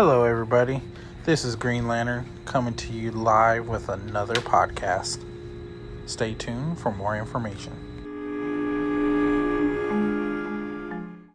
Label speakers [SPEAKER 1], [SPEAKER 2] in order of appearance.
[SPEAKER 1] Hello, everybody. This is Green Lantern coming to you live with another podcast. Stay tuned for more information.